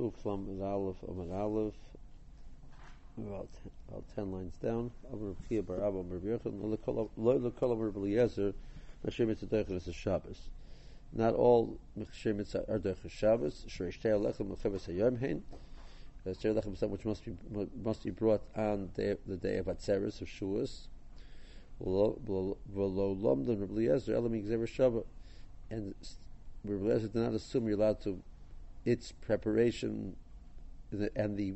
Chuk Lam Aleph Amad Aleph, about about ten lines down. Amar Pia Bar Abba Amar Birchan Lo Lekol Amar is Shabbos. Not all Mashem Mitzad are Dechel Shabbos. Alechem Hein. Alechem which must be must be brought on the, the day of Atzeres of Shuas. V'lo Lomdan Rabbi Elam Yigzer. And did not assume you're allowed to its preparation and the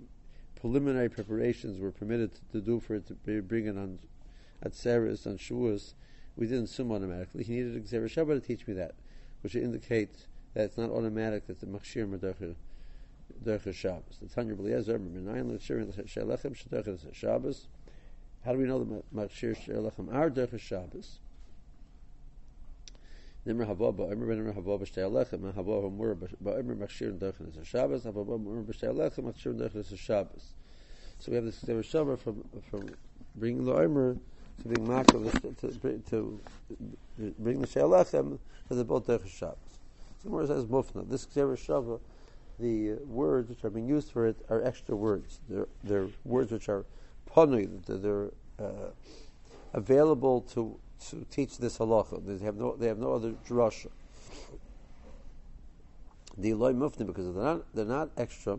preliminary preparations were permitted to do for it to bring it on Atzeres on Shuas, we didn't assume automatically. He needed Xer Shabbat to teach me that, which indicates that it's not automatic that the Machshir Derech Shabbos. The Tanya Beliezer Menayin L'Shirin Shelechem Shederech Shabbos. How do we know the Machshir Shelechem are Derech Shabbos? Nimmer haba ba'omer b'nimmer haba b'shtei alechem, haba ba'omer ba'omer machshir derchen is a Shabbos, haba ba'omer b'shtei alechem, machshir derchen is a Shabbos. So we have this Shabbat from, from bringing the omer to being makel to, to, to bring the she'alechem to the both derchen Shabbos. So the says mufna. This Shabbat, the words which are being used for it are extra words. They're, they're words which are panui, they're uh, available to to teach this halacha. They have no, they have no other drasha. The Eloi Mufti, because they're not, they're not extra.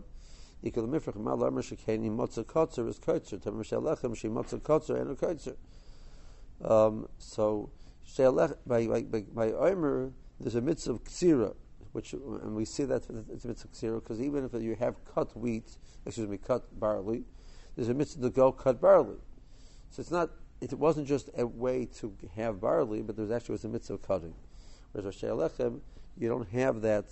Ikal Mifrach Mal Amr Shekeni Motza Kotzer is Kotzer. Shelechem She Motza Kotzer and a Kotzer. Um, so Shelechem by by by, by Omer, there's a mitzvah of ksira, which and we see that it's a mitzvah of ksira because even if you have cut wheat, excuse me, cut barley, there's a mitzvah to go cut barley. So it's not it wasn't just a way to have barley, but there was actually was a mitzvah cutting. Whereas Rosh Lechem, you don't have that.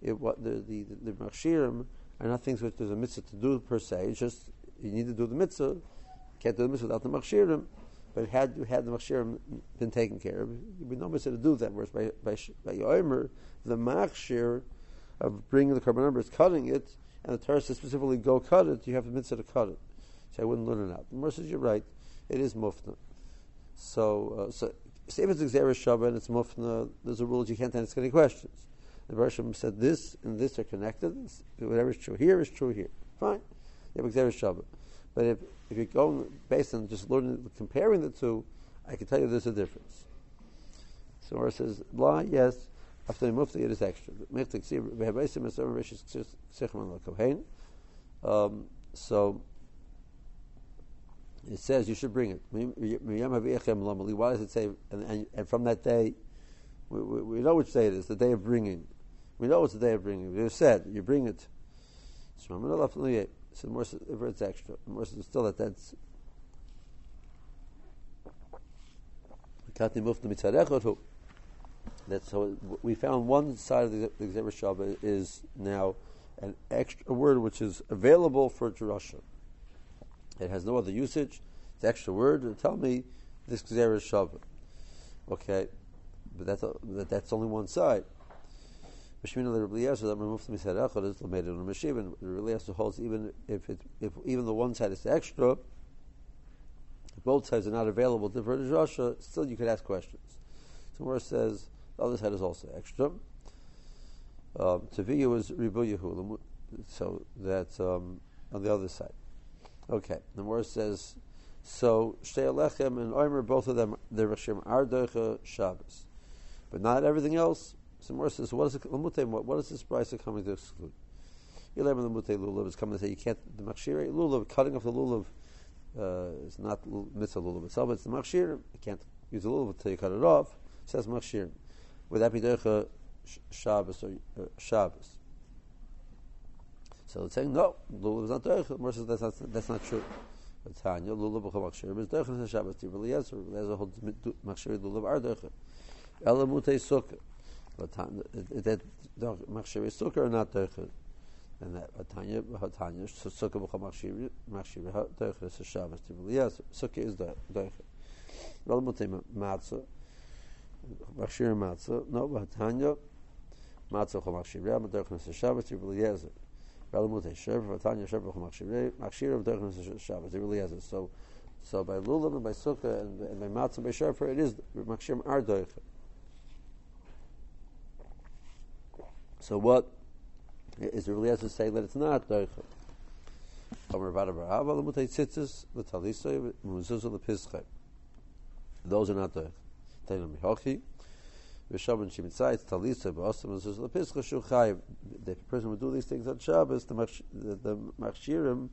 It, what the the the, the are not things which there's a mitzvah to do per se. It's just you need to do the mitzvah. You can't do the mitzvah without the machshirim. But had had the machshirim been taken care of, you'd be no mitzvah to do that. Whereas by by, by Yomer, the machshir of bringing the carbon number is cutting it, and the Torah says specifically go cut it. You have the mitzvah to cut it. So I wouldn't learn it out. The Mer says you're right it is mufna. So, uh, so say if it's Xeris Shabbat and it's mufna, there's a rule that you can't ask any questions. The Bershom said this and this are connected. Whatever is true here is true here. Fine. You have Xeris Shabbat. But if, if you're going based on just learning, comparing the two, I can tell you there's a difference. So Mar says, blah, yes, after the mufti it is extra. Um, so it says you should bring it. Why does it say? And, and, and from that day, we, we, we, know which day it is. The day of bringing. We know it's the day of bringing. You said you bring it. So more it's extra. More still at that that's. So we found one side of the, the Shabbat is now an extra word which is available for Jerusha. It has no other usage. It's extra word. Tell me this Xer is Shabbat. Okay, but that's, a, that's only one side. Mishmina Rabbi Eliezer that removed from Echad is even if it, if even the one side is extra, if both sides are not available to British Russia, still you could ask questions. So it says the other side is also extra. Um, Taviyu is so that's um, on the other side. Okay, the Morris says, so Shtei and Omer, both of them, their Rishim are Doicha Shabbos. But not everything else. So Morris says, what is, it, what, what is this price coming to exclude? Ilem and Lamute Lulav is coming to say you can't, the Machshir, Lulav, cutting off the Lulav uh, is not Mitzvah Lulav itself, it's the Machshir. You can't use the Lulav until you cut it off. It says Machshir. Would that be Doicha Shabbos or uh, Shabbos? So it's saying no, lulav is not derech. Mer says that's not, true. But Tanya lulav b'chol makshir is derech in Shabbos. Tiv Eliezer Eliezer holds makshir lulav are derech. Elamutei sukkah. But that makshir is sukkah or not derech. And that Tanya Tanya sukkah b'chol makshir makshir derech is Shabbos. Tiv Eliezer sukkah is derech. Elamutei matzah makshir matzah. No, but Tanya matzah b'chol makshir derech is Shabbos. Tiv Eliezer. It really has it. So, so by Lulav and by Sukkah and, and by Matzah and by Shofar, it is Machshir are Derech. So what Is it really has to say that it's not doicha? Those are not doicha. V'shaban shemitzayit talisa b'osam mezuzah lepischa shuchayiv. The person would do these things on Shabbos, the, the, the machshirim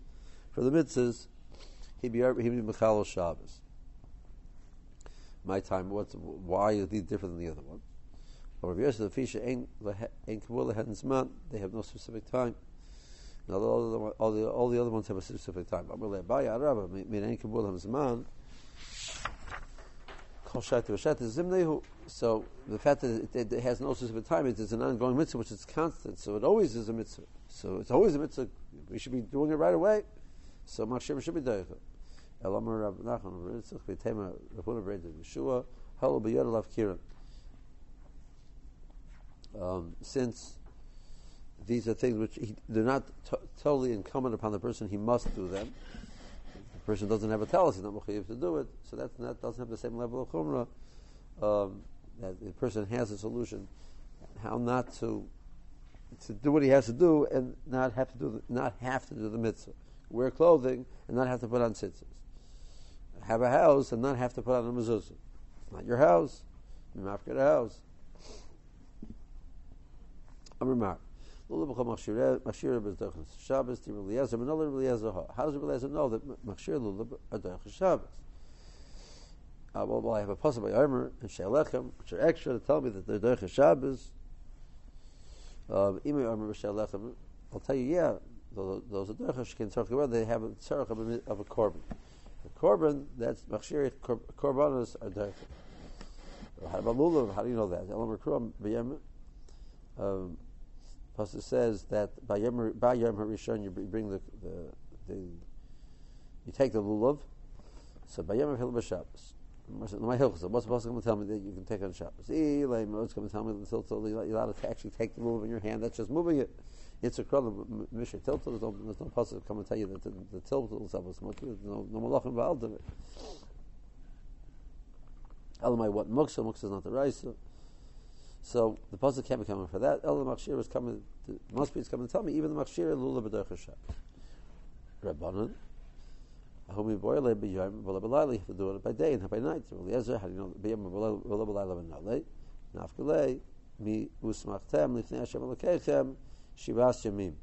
for the mitzvahs, he'd be, he'd be mechal Shabbos. My time, what's, why is it different than the other one? Or if the fisha ain't kabula zman, they have no specific time. Now all the, all the, all the other ones have a specific time. So the fact that it, it, has no specific time, it is an ongoing mitzvah which is constant. So it always is a mitzvah. So it's always a mitzvah. We should be doing it right away. So machshir should be deicha. Elamar Rav Nachman Yeshua. Um, since these are things which he, they're not t- totally incumbent upon the person, he must do them. Person doesn't have a talus, he's not mechayiv to do it, so that, doesn't have the same level of chumrah. Um, that the person has a solution how not to to do what he has to do and not have to do the, not have to do the mitzvah. Wear clothing and not have to put on tzitzis. Have a house and not have to put on a mezuzah. It's not your house. You have to get a house. A remark. How does Eliezer know that Machshir Lulav Derech Shabbos? Uh, well, well, I have a puzzle by Armor and Shelechem, which are extra to tell me that they're Derech Shabbos. Um, I'll tell you, yeah, those, those are Derech can talk about, they have a tzarech of a, of a korban. The korban, that's Machshir Korbanos are Derech. How about Lulav? How do you know that? Elam Krum, Um, says that by Yom Harishon you bring the, the, the you take the lulav. So by Yom. My hilchos. What's the going to tell me that you can take on Shabbos? What's going to tell me that you're allowed to actually take the lulav in your hand? That's just moving it. It's a krolim misha tiltel. There's no there's no possible come and tell you that the, the tiltel is Shabbos. There's no no malachim involved in it. Elamai what muksa muksa is not the rice. So the pasuk can't be coming for that. El Machshir is coming. To, must be coming to tell me even the Machshir lula b'derech Hashem. Rabbanon. Ahomi boyle b'yom v'la b'layli. have to do it by day and by night. Eliezer, how do you know b'yom v'la b'layla v'nalei? Nafkalei mi usmachtem lifnei Hashem alakechem shivas yamim.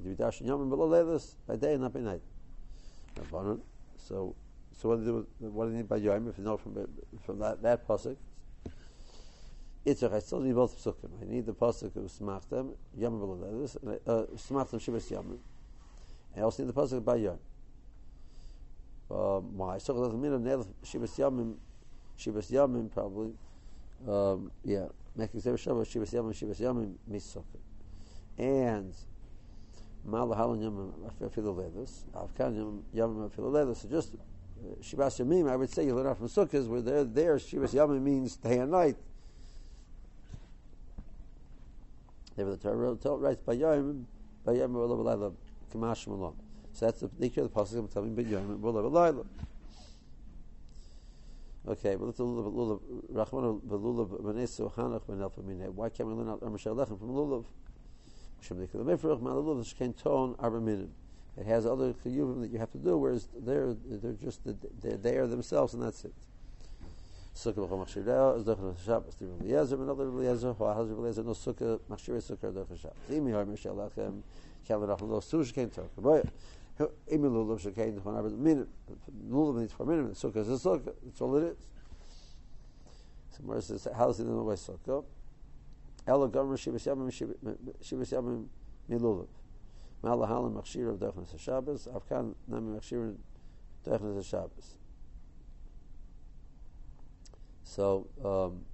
Dividash yomim v'la leilas by day and not by night. So, so what do you? What do you need by yom? If you know from from that that pasuk. Yitzchak, I still need both psukim. I need the pasuk of smachtem, yom v'lodelis, uh, smachtem shivas yom. I also need the pasuk by yom. Um, why? So doesn't mean a shivas yomim, shivas yomim probably. Um, yeah, making seven shabbos shivas yomim, shivas yomim missukim. And malahalon yom afilolelis, avkan yom yom afilolelis. So just uh, shivas yomim, I would say you learn out from sukkahs where there, there shivas yomim means day and night. The Torah writes by Yom, by Yom Kamash. So that's the nature of the pasuk. I'm telling by Yom V'Lo Okay, but let's lulav. Rachman v'lulav b'nesu hanach b'nelfa minei. Why can't we learn out Amr Lechem from lulav? Shem lulav ton arba minim. It has other chiyuvim that you have to do, whereas they're they're just they're there themselves, and that's it. Sukkah b'chol machshirah is dochel Shabbos. Stephen Eliezer, another Eliezer, who has Eliezer no sukkah machshirah sukkah dochel Shabbos. Imi har mishal lachem kel rachel lo su shekein torah. Boy, imi lulav shekein chon arba minute. Lulav needs for minute. Sukkah is a sukkah. That's all it is. So Mara says, how does he know by sukkah? Ela gomer shivas yamim shivas yamim milulav. Malahalim machshirah dochel Shabbos. Avkan nami machshirah dochel Shabbos. So um,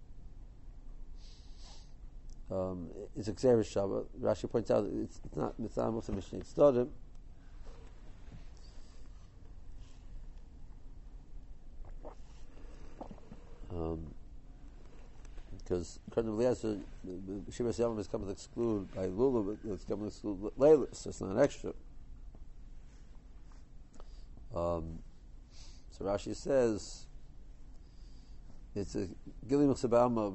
um, it's a Xeris Shabbat. Rashi points out it's, it's not not Musa Mishnah. It's Dodim. Um, because according to Eliezer, Shiva Yamim is coming to exclude by Lulav, it's coming to exclude Layla, so it's not extra. Um, so Rashi says it's a Gilim Sabama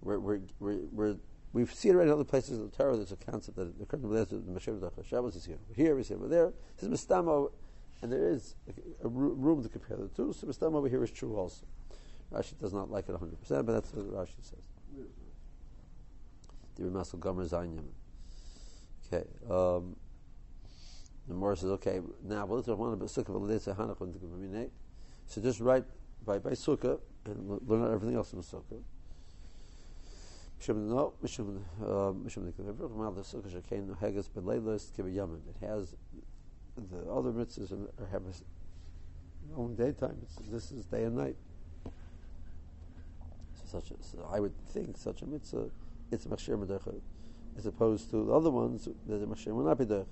We're we're we're we're We see it already in other places in the Torah. There's a concept that the curtain of the Mashiach Shabbos is here here, we see over there. This is Mistama, and there is a, a room to compare the two. So Mistama over here is true also. Rashi does not like it 100%, but that's what Rashi says. The Ramasal Gomer Zayin Okay. Um, the Morris says, okay, now, so just write by, by Sukkah and learn everything else in the Sukkah. It has the other mitzvahs have only daytime. It's, this is day and night. So such a, so I would think such a mitzvah, it's a machshir as opposed to the other ones that the machshir will not be derechad.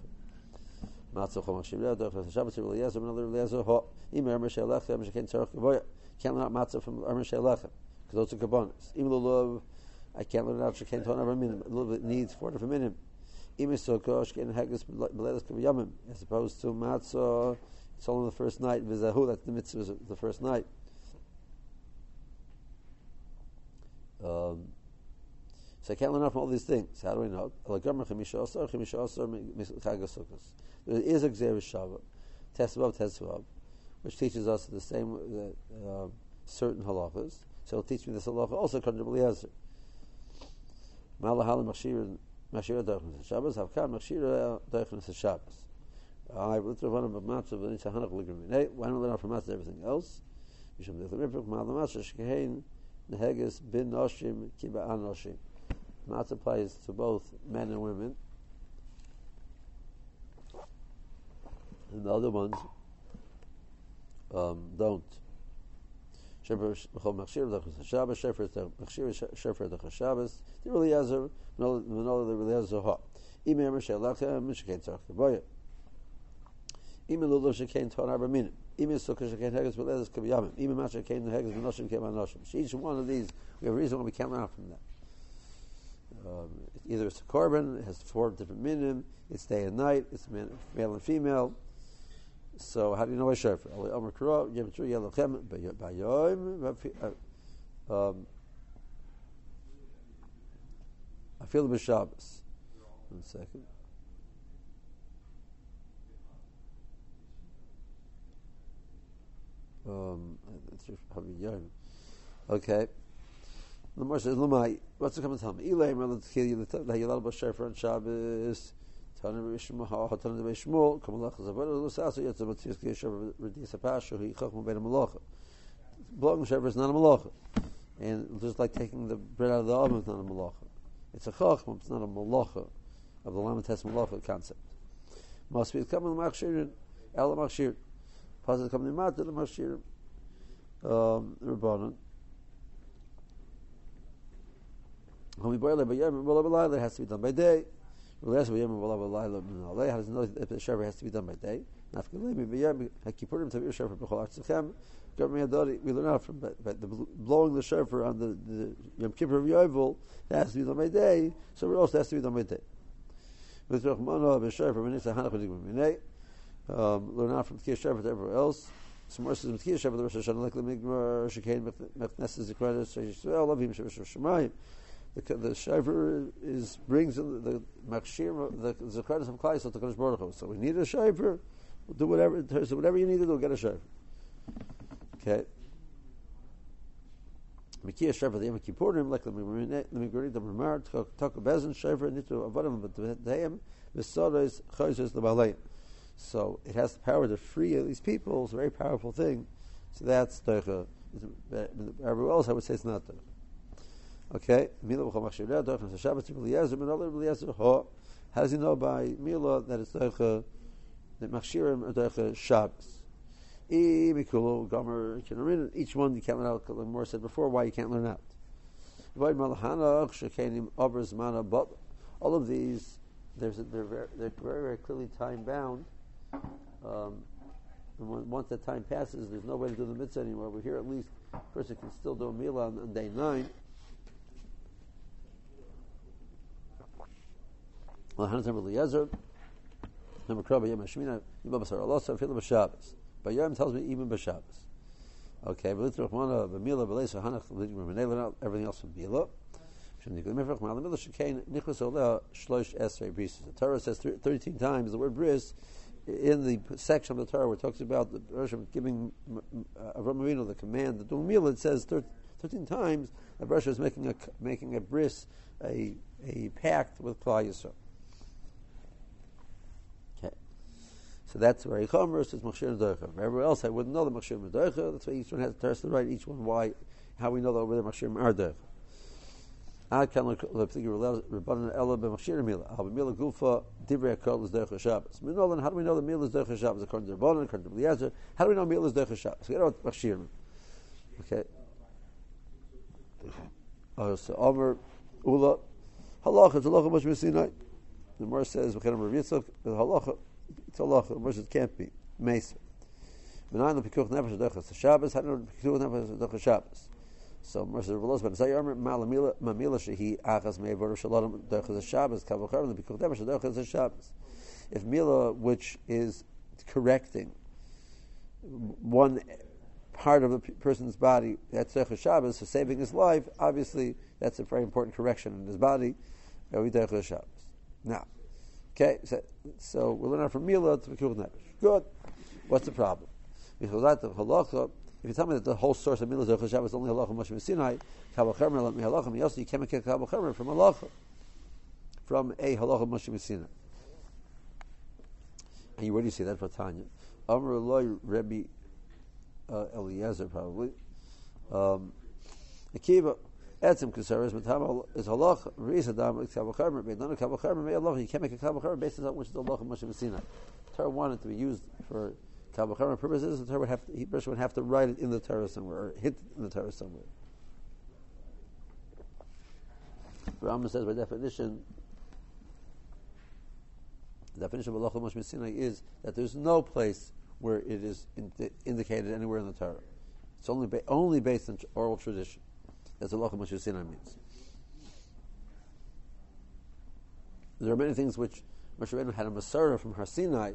Matzah Rabbi Eliezer, another. Imer Shekin Tzarech Gavoya. Can't learn out matzah from Emer Shelechem because those are kabbonis. Im lulav, I can't learn out Shekin Ton Ever Minim. A little bit needs four different minim. Imer Sokah, Shekin Heges Belelis Kavayamim, as opposed to matzah. It's only the first night. Vizahu, that's the mitzvah, the first night. Um, so I can't learn out from all these things. How do we know? There is a Gzeir Shabbat, Tesvav, Tesvav, which teaches us the same uh, certain halachas. So it'll teach me this halacha also according to Shabbos Havkan Mashir Shabbos. I will throw one of the matzah of the Nitzah Hanach Ligrim. Why don't we learn from matzah everything else? Mishum Dechler Ripuk Mal Matzah Shekein Neheges bin Noshim Kiba Anoshim. Matzah applies to both men and women. And the other ones um, don't. Shofar shofar Shabbos. The really has a v'nola the a ha. Ime emer she'lachem shekein tzarech keboya. Ime lulav shekein ton arba minim. Ime sukkah shekein heges b'lezes kebiyamim. Ime masha shekein heges b'noshim kem anoshim. Each one of these, we have a reason why we can't learn from that. Um, either it's a korban, it has four different minim, it's day and night, it's male and female. So how do you know a shofar? Omer kuro, um, I feel the Shabbos. One second. Um, okay. The Moshe says, "Lumai, what's it coming to tell me? Ilay merla tkili the Hayalal b'shofar on Shabbos." Blowing shofar is not a malacha, and just like taking the bread out of the oven is not a malacha. It's a chachma, it's not a malacha of the Lamates malacha concept. Must be coming machshirin, el machshir. Positive coming mat the machshir. Um, Rabbanon. Boil it by it has to be done by day. How does it know if the shofar has to be done by day? We learn out from but, but the blowing the shofar on the, the Yom Kippur of Yovel that has to be done by day, so it also has to be done by day. Um, learn out from Tkiyah Shofar to everywhere else. Some more says Tkiyah Shofar the Rosh Hashanah like the Migmar Shekain Yisrael Lovim Shemesh Shemayim the, the shofar is brings the, the machshir the zakaras of klai to Kadosh Baruch. So we need a shofar. We'll do whatever. So whatever you need to do, get a shofar. Okay. Mikia shofar the Yom Kippurim like the Miguri the Mamar Taka Bezin shofar nitu avodim but the v'sodos chayzos the Baleim. So it has the power to free these people. It's a very powerful thing. So that's Teicha. Everywhere else, I would say it's not Teicha. Okay, Mila b'chol machshir doich nas Shabbos to Eliezer, and other Eliezer ho. How does he know by Mila that it's doich that machshirim are doich Shabbos? E mikulu gomer kinarin. Each one you can't learn out. Like more said before, why you can't learn out. Void malachanach shekenim obers mana. But all of these, there's a, they're very, they're very very clearly time bound. Um, once that time passes, there's no way to do the mitzvah anymore. We're here at least a person can still do a meal on, on day nine. Number Eliezer, number Krava Yom Hashmina, Yom Basar Alosa, Filim B'Shabbos. But Yom tells me even B'Shabbos. Okay, B'Lit Rachmana, B'Mila, B'Leisa, Hanach, everything else from Mila. The Torah says 13 times the word bris in the section of the Torah where it talks about the Roshim giving uh, Avram Avinu the command to do a meal. It says 13 times that Rosh is making a making a bris, a a pact with Klal Yisrael. So that's very chomer, it's machshir medoicha. For everywhere else, I wouldn't know the machshir medoicha. That's why each one has to test the right, each one why, how we know that over there machshir medoicha. I can look the particular rabbanon ella b'machshir mila. How mila gufa divrei akol is doicha Shabbos. Minolan, how do we know the mila is doicha Shabbos? According to rabbanon, according to Eliezer, how do we know mila is doicha Shabbos? Get out machshir. Okay. Oh, so Omer Ula Halacha the Halacha Moshe Sinai. The Gemara says, "V'chenam Rav Yitzchak the Halacha." It's halacha. The Mar it can't be mesa. Menayin the pikuch nefesh dech Shabbos. How do we know pikuch nefesh dech Shabbos? So Mercer Relos Ben Zayarmer Malamila Mamila Shehi Achas Meivor Shalom Derchas Shabbos Kavachar the Bikuch Demer Derchas Shabbos. If Mila, which is correcting one part of a person's body, that's Derchas Shabbos, for saving his life, obviously that's a very important correction in his body. Now, okay, so, so we're learning from Mila to Bikuch Nevesh. Good. What's the problem? Because that the halacha if you tell me that the whole source of Milah Zercha Shabbos is only halacha Moshe Sinai, Kabel Chemer let me halacha, also you can't make Kabel Chemer from halacha, from a halacha Moshe Sinai. And where do you see that for Tanya? Amr Eloi Rebbe uh, Eliezer probably. Um, Akiva Etzim Kusaris Matam is halacha Risa Dam Kabel Chemer, but none of Kabel Chemer may halacha. You can't make a Kabel Chemer based on which is the halacha Moshe Sinai. Torah wanted to be used for Kabbalah purposes, the Torah would have to, he would have to write it in the Torah somewhere, or hit in the Torah somewhere. Rambam says by definition, the definition of Allah Moshe Sinai is that there's no place where it is indicated anywhere in the Torah. It's only ba- only based on oral tradition. That's Allah Moshe Sinai means. There are many things which Moshe Rabbeinu had a Masorah from Har Sinai.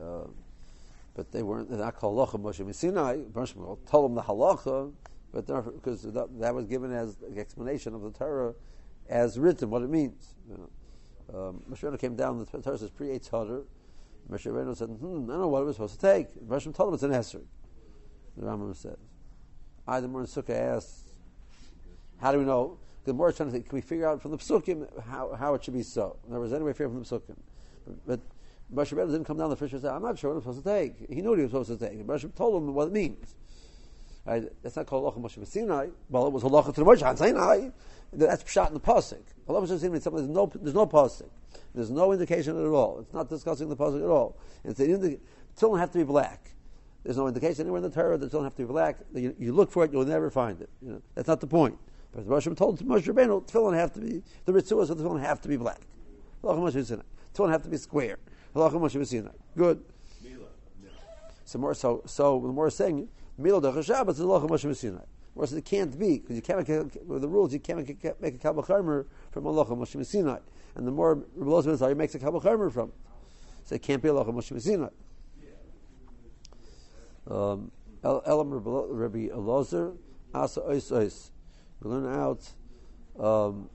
Uh, but they weren't they're not called halacha Moshe Sinai. Moshe told them the halacha, but because that, that, was given as the explanation of the Torah as written, what it means. You know. um, Moshe Rabbeinu came down. The Torah says pre Eitz Moshe Rabbeinu said, "Hmm, I don't know what we're supposed to take." Moshe told him it's an Esrog. The Rambam says. I, the Moran Sukkah asks, "How do we know?" The more trying to think, can we figure out from the psukim how, how it should be so? In other words, any way from the psukim. But, Moshe Rabbeinu didn't come down the first and say, I'm not sure what I'm supposed to take. He knew what he was supposed to take. Moshe told him what it means. Right? That's not called halacha Moshe Sinai. Well, it was halacha to the Moshe Sinai. That's pshat in the pasuk. Halacha Moshe Sinai something. There's no, there's no pasuk. There's no indication at all. It's not discussing the pasuk at all. It's the indi- children have to be black. There's no indication anywhere in the Torah that children have to be black. You, you, look for it, you'll never find it. You know? That's not the point. But Moshe told Moshe Rabbeinu, The tefillin have to be the ritzuas of the tefillin have to be black. Halacha Moshe Sinai. Tefillin have to be square. Halacha Moshe Sinai. Good. So more so so the more saying Mila Dach Shabbos is Halacha Moshe Sinai. More says it can't be because you can't make a, with the rules you can't make a, kabel charmer from Halacha Moshe Sinai. And the more Rebbe Lozman he makes a kabel charmer from. So it can't be Halacha Moshe Sinai. Um, Elam Rabbi Elazar Asa Ois Ois. We learn out. Um,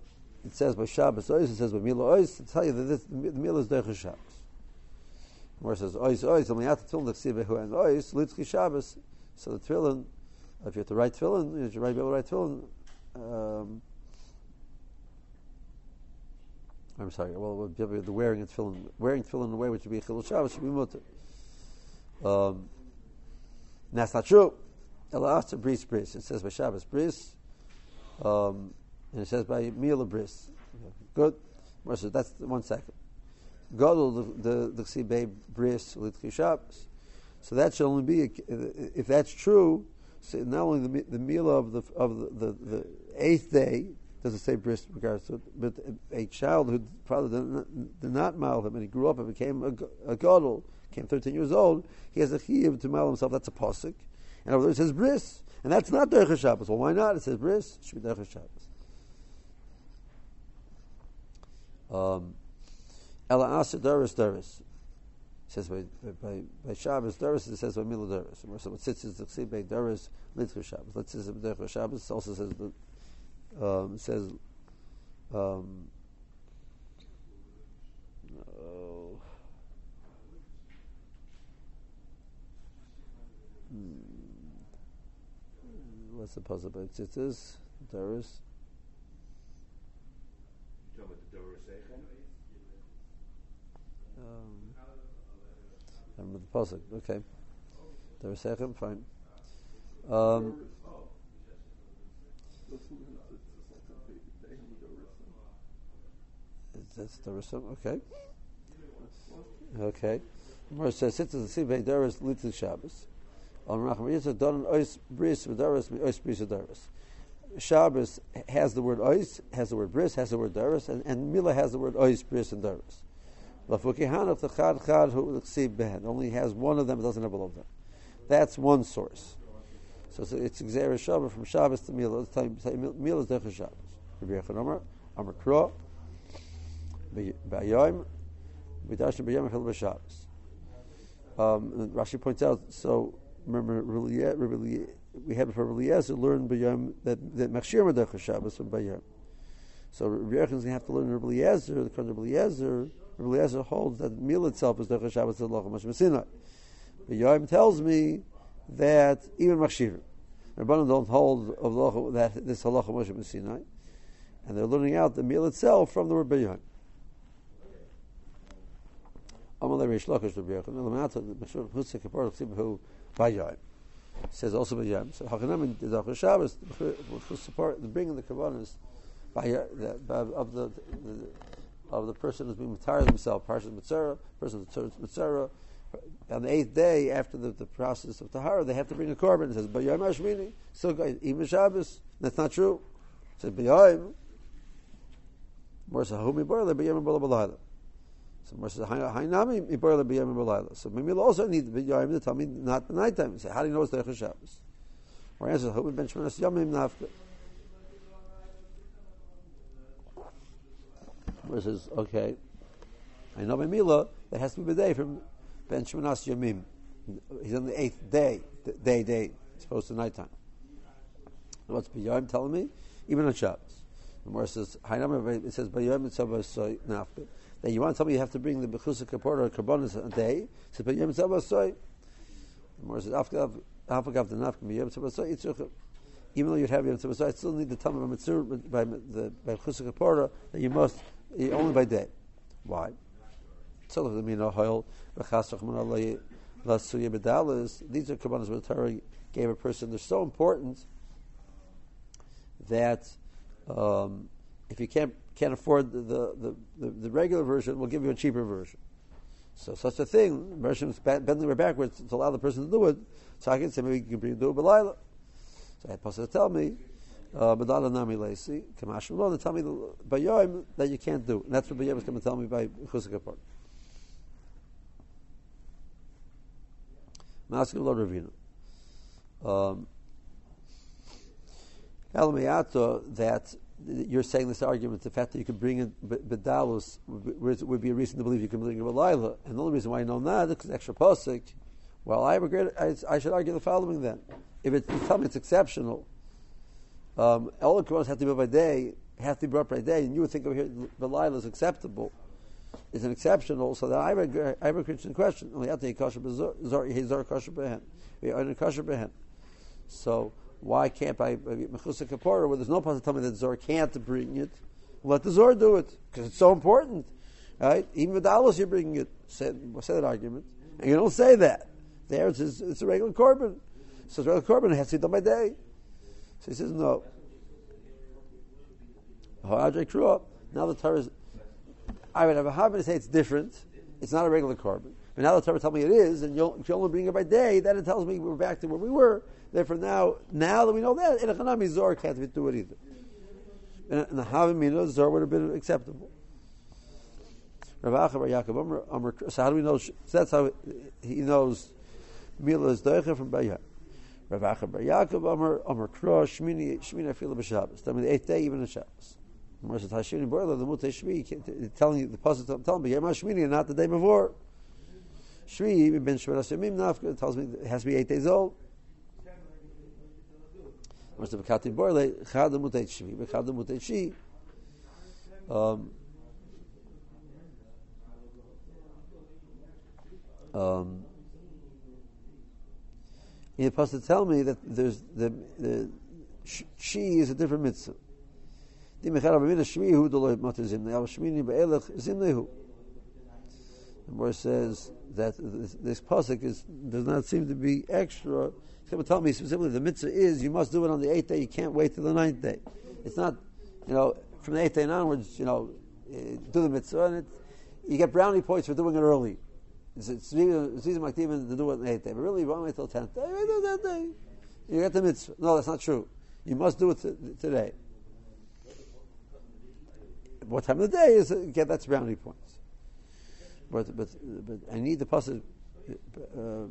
it says by Shabbos Ois. It says by Mila Ois. To tell you that this, the Mila is Derech Shabbos. More says ois ois. Only after tefillin the and ois litzki Shabbos. So the tefillin, if you have to write tefillin, you should be able to write tefillin. Um, I'm sorry. Well, the wearing of tefillin, wearing tefillin in a way which would be chilul Shabbos should be mutter. Um, that's not true. Elastic bris bris. It says by Shabbos bris, um, and it says by Mila bris. Good. That's one second. Gadol the the Ksibei Bris Litchi Shabbos. So that should only be if that's true. So not only the the meal of the of the, the, the eighth day doesn't say bris regards to but a child who probably did not, did not him and he grew up and became a, a gadol, came 13 years old, he has a chiyuv to mal himself. That's a pasuk, and over there it says bris, and that's not derech Shabbos. Well, why not? It says bris. It should be derech Shabbos. Um, Ela Asa Doris Doris. says by, by, by Shabbos Doris, it says by Mila Doris. And so what sits is the Ksibay Doris Litchur Shabbos. Let's say Derech Shabbos also says, um, says Um, What's the puzzle? It's it is Doris. You talking about the Doris? Um, I remember the puzzle. Okay, Doris Echem, fine. Um, that's Doris. Okay. Okay. Gemara says, "Sits in the by Doris Litzil Shabbos." On Ois Bris V'Doris Ois Bris V'Doris. Shabbos has the word Ois, has the word Bris, has the word Doris, and, and Mila has the word Ois Bris and Doris. Lafukihanov the Chad Chad who Ben only has one of them, doesn't have all of them. That's one source. So it's, it's Xer Shabbos from Shabbos to Mila. Mila is Dechel Shabbos. Rabbi Yechon Omer, Omer Kro, B'Ayoim, B'Dashim B'Yom Echel. Um, Rashi points out, so remember, we had for learn B'Yom that, that Machshir Medechel Shabbos from B'Yom. So Rabbi Yechon is going to have to learn Rabbi Eliezer, the Rabbi Eliezer, Rabbi Eliezer holds that meal itself is Dechel Shabbos Tzalach Moshe Messina. B'Yom tells me that even Machshir, Rabbanon don't hold of that this halacha Moshe Sinai, and they're learning out the meal itself from the word B'Yom. Amalei Reish Lakish Rabbi Yochanan Lamata Meshur Husik Kapar Tzibhu B'Yom says also B'Yom. So Hachanam the Dachar Shabbos support the bringing the Kabbanas uh, of the, the of the person who's being tired himself, Parshat Mitzvah, person Mitzvah, on the eighth day after the, the process of tahara, they have to bring a korban. It says bayayim hashmini. So even Shabbos. That's not true. It says bayayim. More says humi barla bayayim balayla. So more says hainami ibarla bayayim balayla. So we'll also need the bayayim to tell me not the nighttime. Say how do you know it's the Shabbos? Or answer humi ben shmanas yamim nafka. Where says okay. I know by Mila, there has to be a day from Ben Shemanas Yamim. He's on the eighth day, day, day, as opposed to nighttime. What's B'yom telling me? Even on Shabbos. The Gemara says, it says, B'yom Mitzvah Soy Nafka. That you want to you have to bring the Bechusa Kapor or Karbonis a day? It says, B'yom Mitzvah Soy. The Gemara says, Afagav the Nafka, B'yom Mitzvah Soy, Yitzchak. Even though you'd have Yom Mitzvah Soy, I still need tell me by Mitzvah, by the Bechusa Kapor that you must, only by day. Why? These are where the Torah gave a person. They're so important that um, if you can't can't afford the, the, the, the, regular version, we'll give you a cheaper version. So such a thing, version is bending backwards to allow the person to do it. So I can say maybe you can do it Belila. So I had to tell me, uh, Badala Nami Lesi, Kamash to tell me by Yom that you can't do. And that's what Bayom is going to tell me by Chusakapar. Maskim lo Ravina. Um, that you're saying this argument, the fact that you could bring in Bedalus would be a reason to believe you can bring in Laila. And the only reason why I know that is because extra posik. Well, I, regret, I, I, should argue the following then. If it, you tell me it's exceptional, um, all the Quran have to be by day, have to be brought by day, and you would think over here the Laila is acceptable is an exceptional, so that I a, I have a Christian question. So why can't I mechusa kapora where there's no possible tell me that Zor can't bring it? Let the Zor do it because it's so important, right? Even with Dallas, you're bringing it. Say, say that argument, and you don't say that. There, it's, it's a regular korban. So it's a regular korban. It has to be done by day. So he says no. Now the Torah is I would have a habit to say it's different. It's not a regular korban. But now the Torah tells me it is, and you only bring it by day, then it tells me we're back to where we were. Therefore, now, now that we know that, in a Chanami Zor can't do it either. And the Havimina Zor would have been acceptable. So how do we know? So that's how he knows Mila is Deicha from Bayah. Rav Acha Bar Yaakov Amar Amar Kro Shmini Shmini Afila B'Shabbos. That means the eighth day even on Shabbos. Marsa Tashini Boiler, the Mutei Shvi, telling you the positive, telling me, Yom Shmini, and not the day before. Shvi, Ben Shemar Nafka, tells me it has to be eight days old. Um, um, you're supposed to tell me that there's the, the she is a different mitzvah. The Gemara says that this, this pasuk is does not seem to be extra. It's going to tell me specifically the mitzvah is you must do it on the eighth day. You can't wait till the ninth day. It's not, you know, from the eighth day onwards. You know, eh, do the mitzvah and it, you get brownie points for doing it early. It's season even to do it on the eighth day, but really you won't wait till tenth day. Do that day. You get the mitzvah. No, that's not true. You must do it t- today. What time of the day is it? Get that's brownie points. But but but I need the pasuk. Uh,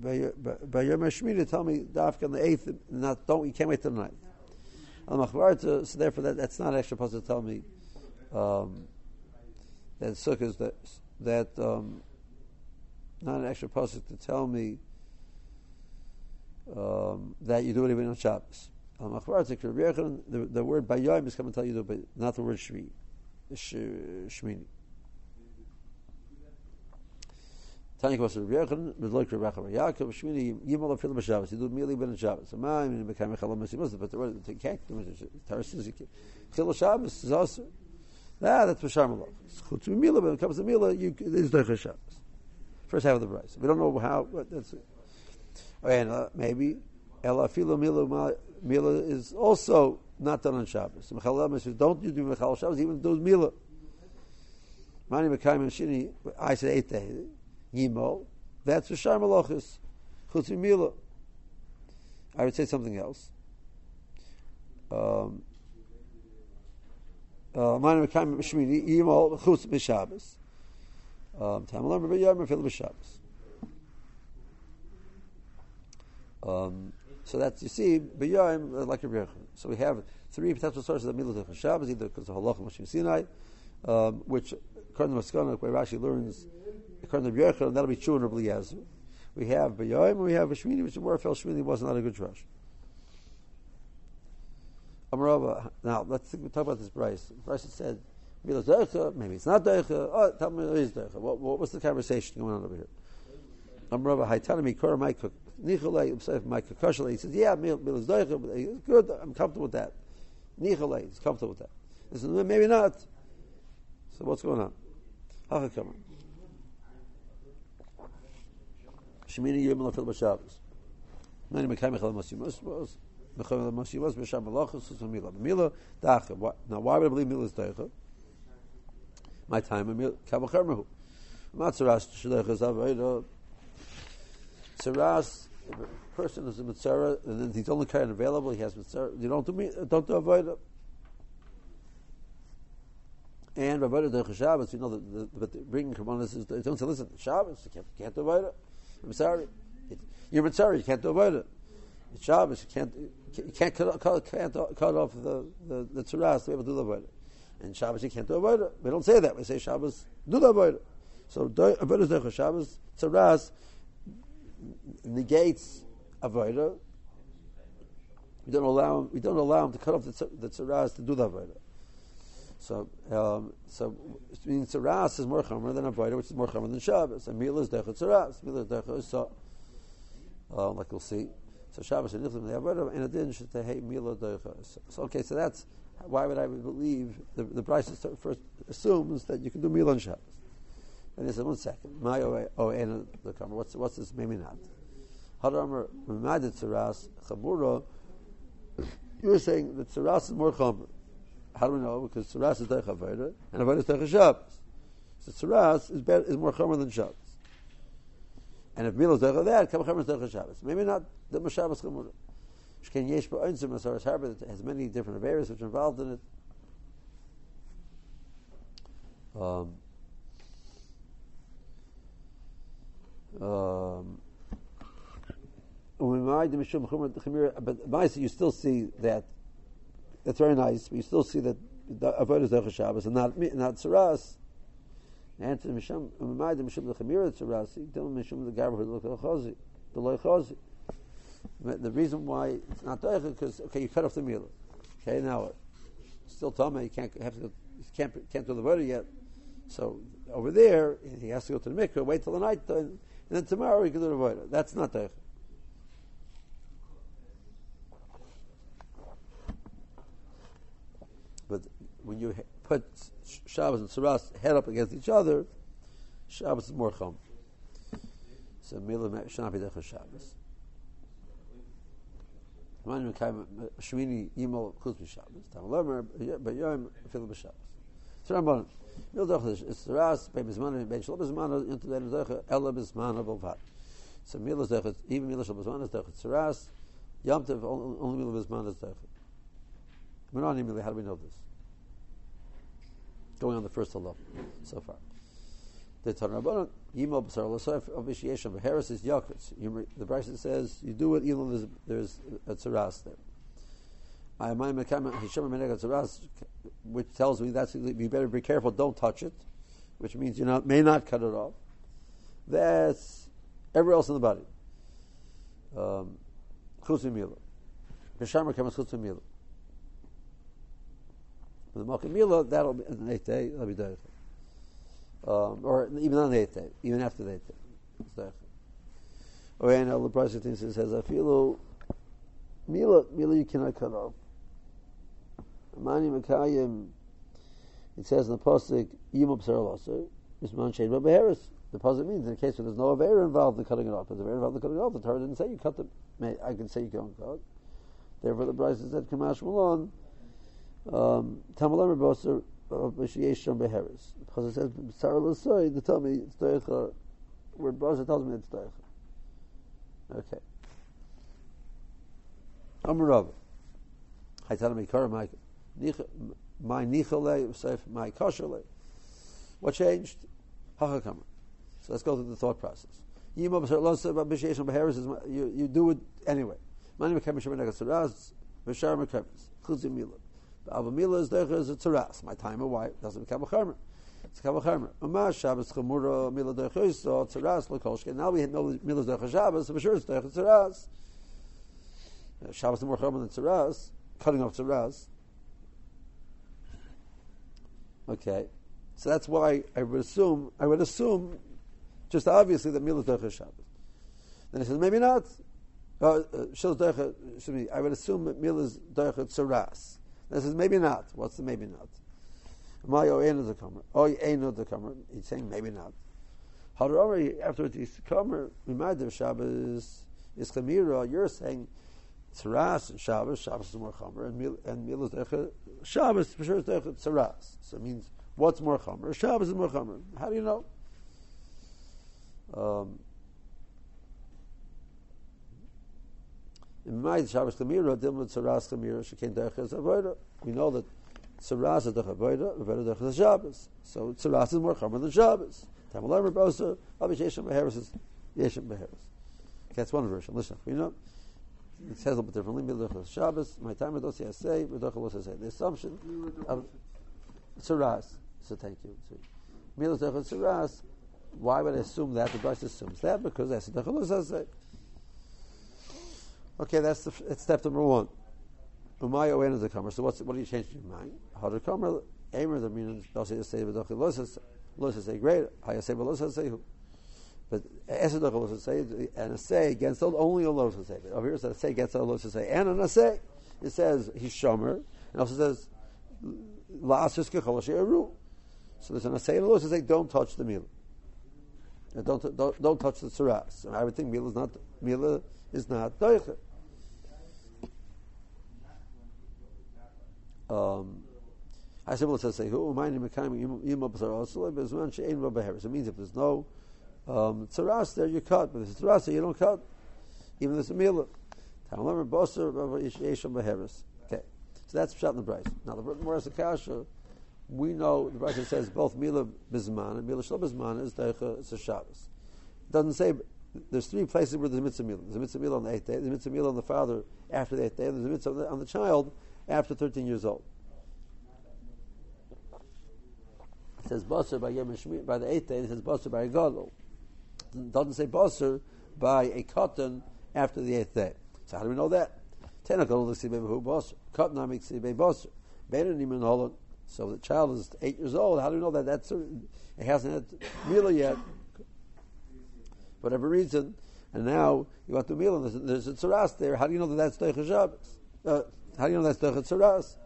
by Yom Hashmini, to tell me dafka on the eighth. Not don't you can't wait till the ninth. Al so therefore that, that's not extra pasuk to tell me um, that sukkahs that that um, not an extra pasuk to tell me um, that you do it even on Shabbos. The, the word bayayim is coming to tell you, but not the word shvi, shmini. Tanya was Rabbi Yechon, Medloik Rabbi Yaakov, Shmini Yimol Afilim but when it comes to Mila, you there's Shabbos. First half of the price. We don't know how. And uh, maybe Filo Mila Mila is also not done on Shabbos. Don't you do Mechal Shabbos even those Mila. Mani Shini. I said eight days. Yimol, that's for Shar Malachis. Chutz Mila. I would say something else. Um, uh, Ma'anim Mekayim Shmini, Yimol, Chutz B'Shabbos. Um, Tamalam Rabbi Yom, Fil B'Shabbos. Um, so that's, you see, B'Yom, uh, like Rabbi So we have three potential sources of Milah Shabbos, either because of Halach and Moshe Sinai, um, which, according to Maskana, where Rashi learns according to that'll be true in Rabbi. We have Bayoim we have a Shmini, which more felt Shmini was not a good drush. Amarava, now let's think, talk about this Bryce. Bryce said, maybe it's not Deicha. Oh, tell me it is Deicha. What, what, what's the conversation going on over here? Amarava, Haitana Mikora Maika Nicholay, Maika Koshalay. He says, yeah, Mil is good, I'm comfortable with that. Nicholay, he's comfortable with that. He says, maybe not. So what's going on? Shemini Yom Lafil B'Shabbos. Many Mekayim Echel Masimus was Mechayim Masimus B'Sham Malachos Mila. Mila Dacha. Now, why would I believe Mila is Dacha? My time Kavacher Mehu. Matzaras Shleich is Aveda. Tzaras, person is a mitzvah, and then he's only kind of available. He has mitzvah. You don't do me, don't do avoid And Rabbi Derech Shabbos, you know, the, the, but bringing Karbonis is, don't say, listen, Shabbos, you can't, can't avoid it. I'm sorry. You're sorry. You can't do avoid it. It's Shabbos. You can't. You can't cut, cut, can't cut off the the, the to be able to do the it. And Shabbos you can't do avoid it. We don't say that. We say Shabbos do the avoid. So avoid is Shabbos tzuras negates avoid. We don't allow him, we don't allow him to cut off the, tzuras to do the avoid it. So, um, so it means tzaras is more chomer than avodah, which is more chomer than Shabbos. And Mila is dechot tzaras. Mila is dechot so, uh, like we'll see. So Shabbos and Nichlim the avodah, and adin should say hey Mila dechot. So okay, so that's why would I believe the the price first assumes that you can do Mila on Shabbos. And he said, one second, my oh and the comer. What's what's this? Maybe not. Hadamer Mamadit tzaras chabura. You're saying that tzaras is more chomer. How do we know? Because Tzuras is Deich Avodah, and Avodah is Deich Shabbos. So Tzuras is, better, is more Chomer than Shabbos. And if Milah is Deich that, Kam Chomer is Deich Shabbos. Maybe not the Shabbos Chomer. Shken Yesh Ba'onzim Masaras Harbor that has many different areas which are involved in it. Um, um, but you still see that that's very nice, but you still see that the avodah is derech Shabbos and not not tzaras. And misham umayim mishum the chamira tzaras, don't mishum the look at the chazi, the. The reason why it's not derech because okay, you cut off the meal. Okay, now still tummy, you can't have to can't can't do the voter yet. So over there, he has to go to the mikveh, wait till the night, and, then tomorrow he can do the voter. That's not the. But when you put Shabbos and Saras head up against each other, Shabbos is more chum. So Milah should not be Derech Shabbos. Shemini Yimol Chutz B'Shabbos. Tam Lomer B'Yom Fil B'Shabbos. So Ramban, Mil Doch is Saras Bei Bizman Bei Shal Bizman into the Derech Ela Bizman Avolvat. So Milah Derech even Milah Shal Bizman is Derech Saras. Yom Tov only Milah Bizman is Derech. Menani Milah. How do we know this? Going on the first halach so far. The Tanrabanan Yimol B'Sar L'Sof of Vishiyesham Harris is Yakutz. The Brisa says you do it even though there's, a tzaras there. Which tells me that's you better be careful. Don't touch it, which means you may not cut it off. That's everywhere else in the body. Um. The malchim mila that'll be an eighth day. That'll be done um, or even on the eighth day, even after the eighth day. Or and the Brisa thinks it says, "I feel mila mila you cannot cut off." Mani Makayim, it says in the pasuk Yimub Saralaser, Isman Shein Beheris. The pasuk means in a case where there's no aver involved in cutting it off. If there's aver involved in cutting it off, the Torah didn't say you cut the. I can say you can't cut. Therefore, the Brisa said Kamash Malon. Um, Tamalam Boser of Mishiyesham Beheris. Because it says Sarah Lasoi, they tell me it's Doicha, where Bosa tells me it's Doicha. Okay. Amar Rav. I tell him, Ikara, my my Nichale, my Koshale. What changed? So let's go through the thought process. You, you do it anyway. Avamila is there is a tzaras. My timer, why doesn't become a charmer? It's become a charmer. Umar Shabbos chamura mila derech so tzaras lekolshke. Now we have no mila derech Shabbos, for sure it's derech tzaras. Uh, Shabbos is more charmer than tzaras. Cutting off tzaras. Okay, so that's why I would assume I would assume just obviously that mila derech Shabbos. Then he says maybe not. Uh, uh, I would assume that mila is derech tzaras. This is maybe not. What's the maybe not? My oin the comer. Ain't the comer. He's saying maybe not. However, afterwards he's comer. Reminder of Shabbos is chamira. You're saying tzaras and Shabbos. Shabbos is more chomer, and mil and mil is decha. Shabbos for sure is tzaras. So it means what's more chomer? Shabbos is more chomer. How do you know? Um, In my Shabbos Chamira, Dilma Tzaras Chamira, she came Derech Avoda. We know that Tzaras is Derech Avoda, Avoda Derech Shabbos. So Tzaras is more Chomer than Shabbos. Tamalar Bosa, Abish Yeshem Beheres is Yeshem Beheres. That's one version. Listen, we know it says a little bit differently. Milach Shabbos, my time with Osi say, Milach was say. The assumption of Tzaras. So thank you. Milach Tzaras. Why would I assume that? The Bryce assumes that because that's the Derech Okay, that's, the, that's step number one. Umay owen is the comer. So what's what do you change your mind? How to comer? Aimer the meaning don't say but losses losses say great. I say but losses say who? but esedach losses say and a say against only a losses say. Over here it says say against a losses say and an say it says he's shomer and also says la'asus kechol So there's an assay and a losses say don't touch the meal. Don't, don't, don't touch the tzaras. I would think meal is not meal is not doicha. Um, it means if there's no um, tzaras there, you cut. But if it's tzaras you don't cut. Even if it's a meal. Okay. So that's shot in the price. Now, the Morris Akasha, we know the Rashi says both Mila Bizman and Mila Shal is Deicha, it's a. It doesn't say, there's three places where there's a mitzvah. There's a mitzvah on the eighth day, there's a mitzvah on the father after the eighth day, and there's a mitzvah on the child after 13 years old. It says Basar by by the eighth day, it says Basar by a Gadol. It doesn't say Basar by a cotton after the eighth day. So how do we know that? So the child is eight years old. How do we know that that's a, it hasn't had Mila yet? whatever reason, and now you want to Mila, and there's, there's a Tzaras there. How do you know that that's Deicha Shabbos? Uh, how do you know that's Deicha Tzaras?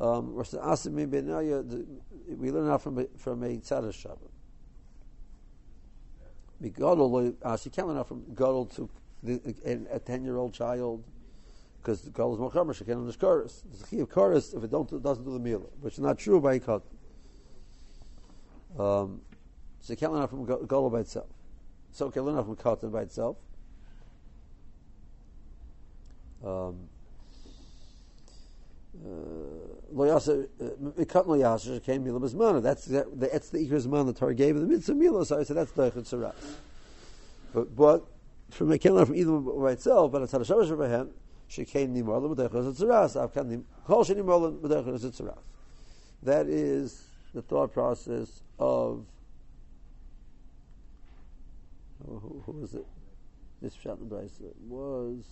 Um, we learn out from a, from a tzaddik Shabbat. Uh, she can't learn out from Gadol to the, a ten year old child because the Gadol is more chamer. She can't learn the chorus. It's a of chorus if it don't doesn't do the meal, which is not true by Ikat. Um, so you can't learn out from Gadol by itself. So can learn out from Katan by itself. Um, lo yasa mikat lo yasa came mila bismana. That's that, that's the ikras man the Torah gave the mitzvah mila. So I said that's daichut saras. But but from a can't from either by itself, but it's shabbos rebahem. She came nimor lo b'daichut saras. I've come kol she lo b'daichut saras. That is the thought process of oh, who, who was it? This shot the was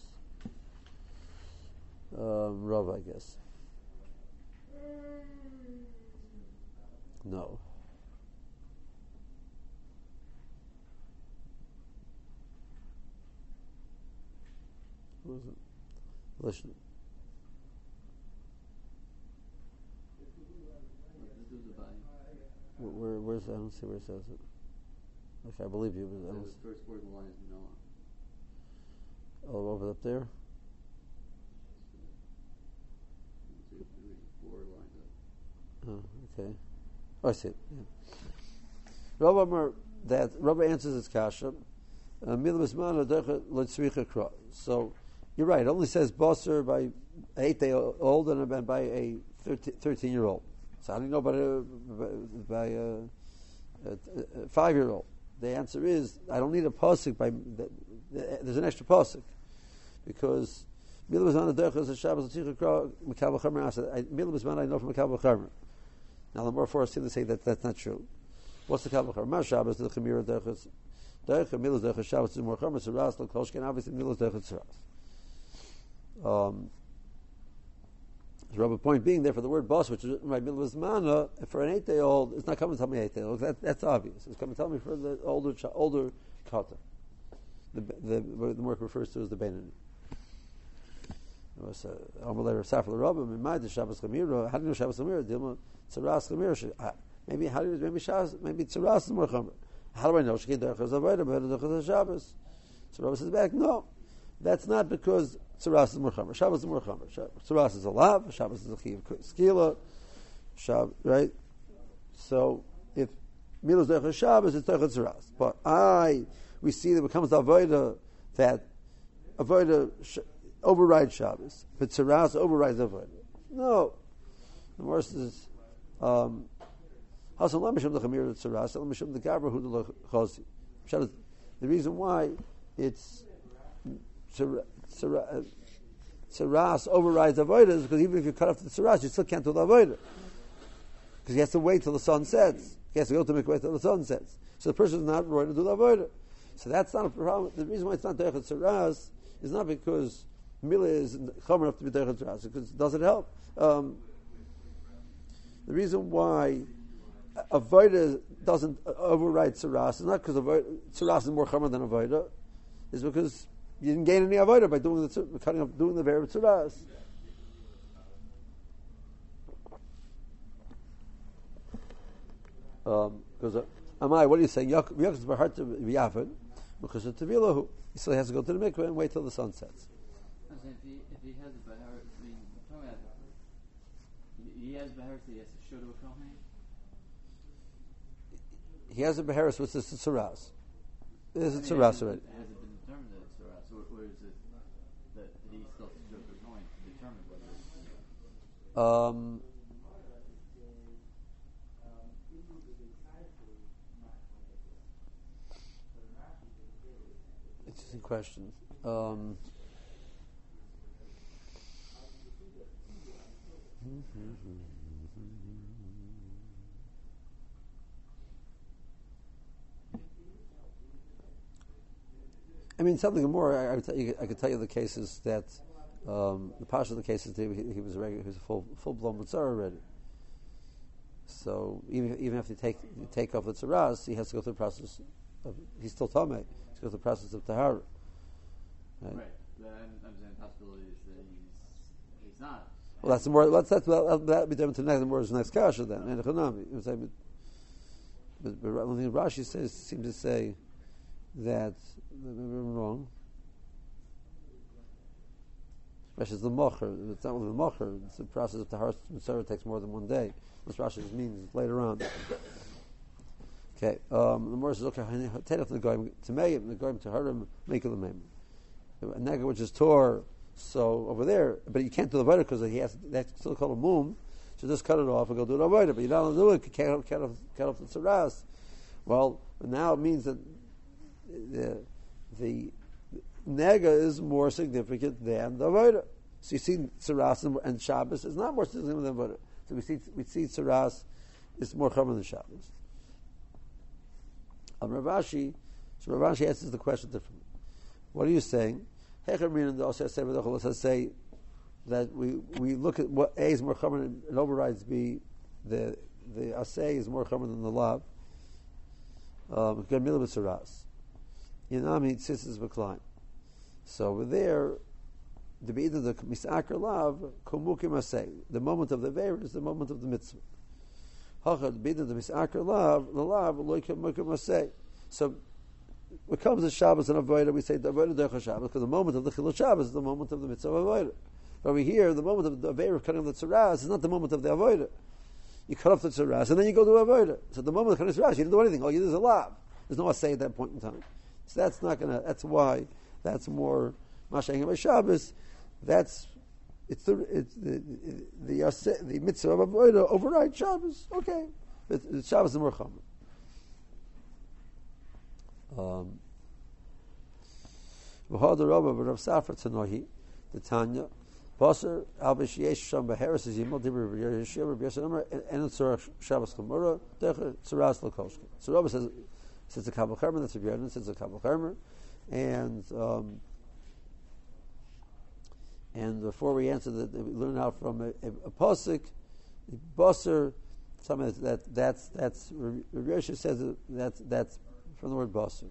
um, Rav, I guess. No. Who it? Listen. Where, where's I don't see where it says it. Okay, I believe you. But I don't the first word in the line is Noah. Oh, over up there. Oh, okay. Oh, I see. Yeah. Rabbi that Rabbi answers his kasha. Uh, so you're right. It only says bosser by eight day old and by a 13 year old. So how do you know about a, by a, five year old? The answer is I don't need a pasuk by the, the, there's an extra pasuk because Mila Bisman Derech is a Shabbos Tzich Mekabel Chamer. Mila Bisman I know from Mekabel Chamer. Now the more for us to say that that's not true. What's the Kabbalah Char? Shabbos the Chemira Derechas Derech Milas Derechas Shabbos is more Chomer Saras Lo Kolshkin obviously Milas Derechas Saras. Um, the rubber point being there for the word boss, which is written by Milas Mana, for an eight day old, it's not coming to tell me eight day old. That, that's obvious. It's coming to tell me for the older older kata. The the the work refers to as the Benini. It was Amalei Rav Safra Rabbi Mimayd Shabbos Chamira. How do you know Shabbos Chamira? Dilma Tzaras Chamira. Uh, maybe how do maybe Shabbos maybe Tzaras is more Chamira. How do I know? Shekin Derech Zavayda Better Derech Shabbos. So Rabbi says back, no, that's not because Tzaras is more Chamira. Shabbos is more Chamira. Tzaras is a lav. Shabbos is a chiv skila. Shabbos, right? So if Milos Derech Shabbos, it's Derech Tzaras. But I, we see that it becomes Avoida that Avoida override Shabbos. If it's Tzaras, overrides Avodah. No. The worst is um, the reason why it's Tzaras overrides Avodah is because even if you cut off the Tzaras, you still can't do the Avodah. Because he has to wait till the sun sets. He has to go to way till the sun sets. So the person is not ready to do the Avodah. So that's not a problem. The reason why it's not Derech Tzaras is not because Mila is chomer enough to be derech tzaras because does it help? Um, the reason why avoda doesn't override tzaras is not because tzaras is more chomer than avoda, is because you didn't gain any avoda by doing the cutting up doing the verb tzaras. Because um, am I? What are you saying? Yaakov is hard to be yafid because of tevilahu. He still has to go to the mikveh and wait till the sun sets. If he, if he has a Bahar, I mean, talking about, he has Bahar, so he has to show to a Kohen? He has a Baharis with the Tsaras. There's a Tsaras already. Has it been determined that it's Tsaras, or, or is it that he still has to show to a Kohen to determine whether it's um, Interesting question. Um, I mean, something more. I, I, tell you, I could tell you the cases that Um, the pasha of the case is he, he was a regular, he was a full full blown mitzvah already. So even even if you take take off the tzaras, he has to go through the process. of He's still tame. He has to go through the process of tahara. Right. Then I'm saying the possibility is that he's he's not. Well, that's the more. That's that's well, that'll be different to next. The more is the next kasha then. And economy. But, but, one thing Rashi says seems to say that maybe I'm wrong. Rashi the mocher. It's not only the mocher. It's the process of tahara mitzvah takes more than one day. This Rashi means later on. Okay, um, the more says okay. The goyim to me, the goyim to harim make it the A nega which is tor. So over there, but you can't do the avodah because he has that's still called a mum. So just cut it off and go do the avodah. But you don't do it. Cut, off, cut off the tzaras. Well, now it means that the the nega is more significant than the avodah. So you see, tzaras and, Shabbos is not more significant than avodah. So we see we see tzaras is more common than Shabbos. On Ravashi, so Ravashi answers the question differently. What are you saying? Hecher say that we, we look at what A is more common and overrides B. The the asay is more common than the lav. Um, Gamil b'saras. Inami tzis b'klein. So over there, the either the misaker lav kumukim asay. The moment of the veir is the moment of the mitzvah. Hachad b'ither the misaker lav the lav loikim mukim asay. So when it comes to Shabbos and Avodah, we say the Avodah Derech Shabbos because the moment of the Chilul Shabbos is the moment of the mitzvah Avodah. But over here, the moment of the Aveir cutting the Tzaras is not the moment of the Avodah. You cut off the Tzaras and then you go to Avodah. So the moment of the Tzaras, you didn't do anything. All you did is a lav. There's no say at that point in time. So that's not going to, that's why, that's more Mashayim Shabbos. That's, it's the, it's the, the, the, the mitzvah of Avodah overrides Shabbos. Okay. But Shabbos is more common. Um, V'hada Rabba Rav Safra Tanohi, the Tanya, Basar al b'sheyesh sham b'heres is yimol dibur b'yeshir b'yeshir number and it's Shabbos Chumura Decha Tzaras Lakoshka. So Rabba says says a Kabbalah Chermer that's a Bjernan says a Kabbalah Chermer and um, and before we answer that, we learn out from a, a, a pasuk, Basar, something that that's that's Rabbi says that that's that's from the word basar.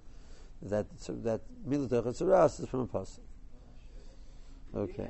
That that milat is from a pasuk. Okay.